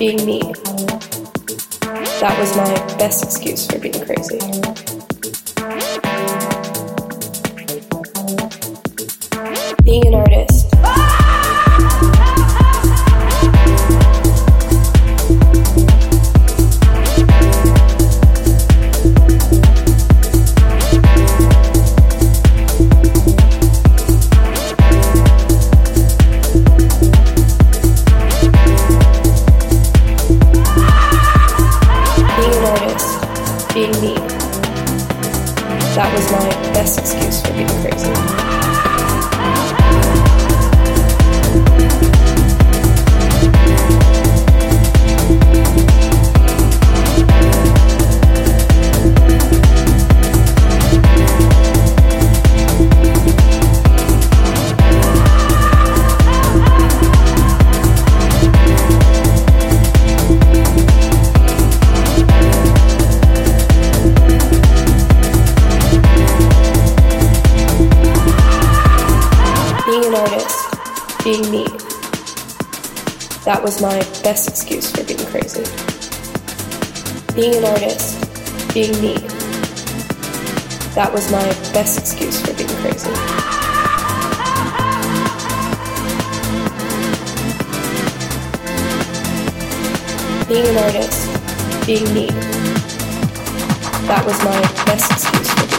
Being me, that was my best excuse for being crazy. That was my best excuse for being crazy. Being an artist, being me, that was my best excuse for being crazy. Being an artist, being me, that was my best excuse for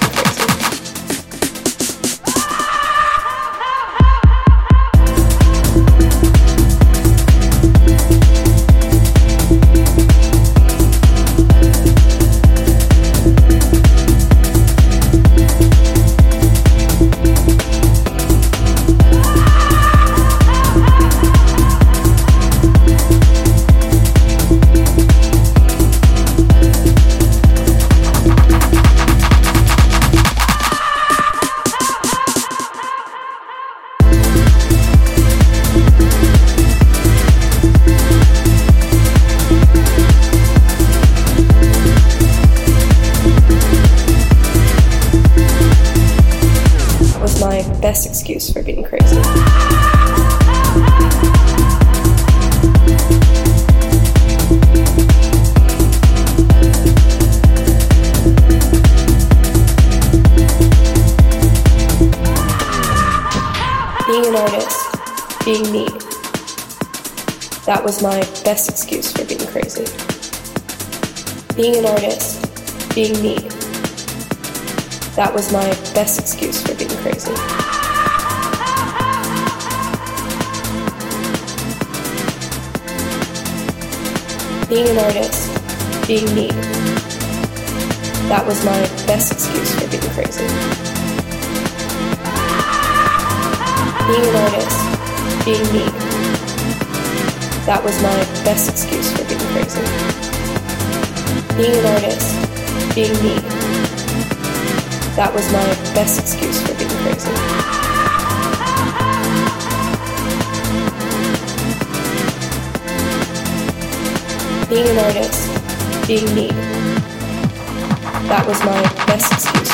my best excuse for being crazy. Being an artist, being me, that was my best excuse for being crazy. Being an artist, being me, that was my best excuse for being crazy. Being an artist, being me, that was my best excuse for being crazy. Being an artist, being me, that was my best excuse for being crazy. Being an artist, being me, that was my best excuse for being crazy. Being an artist, being me, that was my best excuse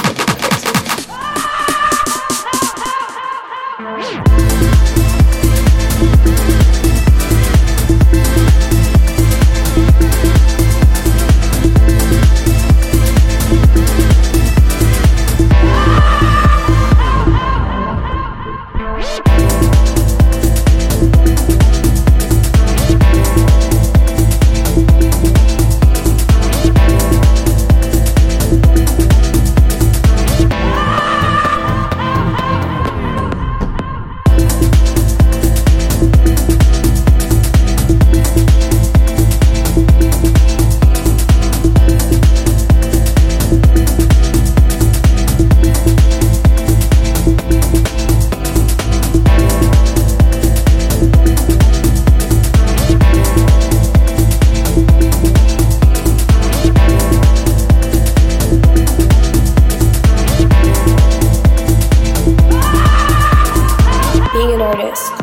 artist,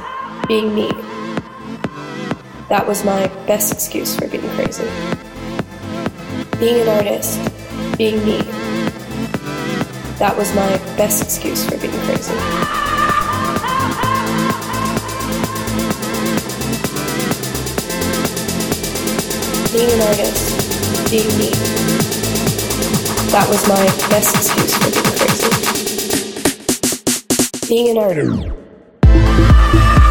being me, that was my best excuse for being crazy. Being an artist, being me, that was my best excuse for being crazy. Being an artist, being me. That was my best excuse for being crazy. Being an artist. Yeah.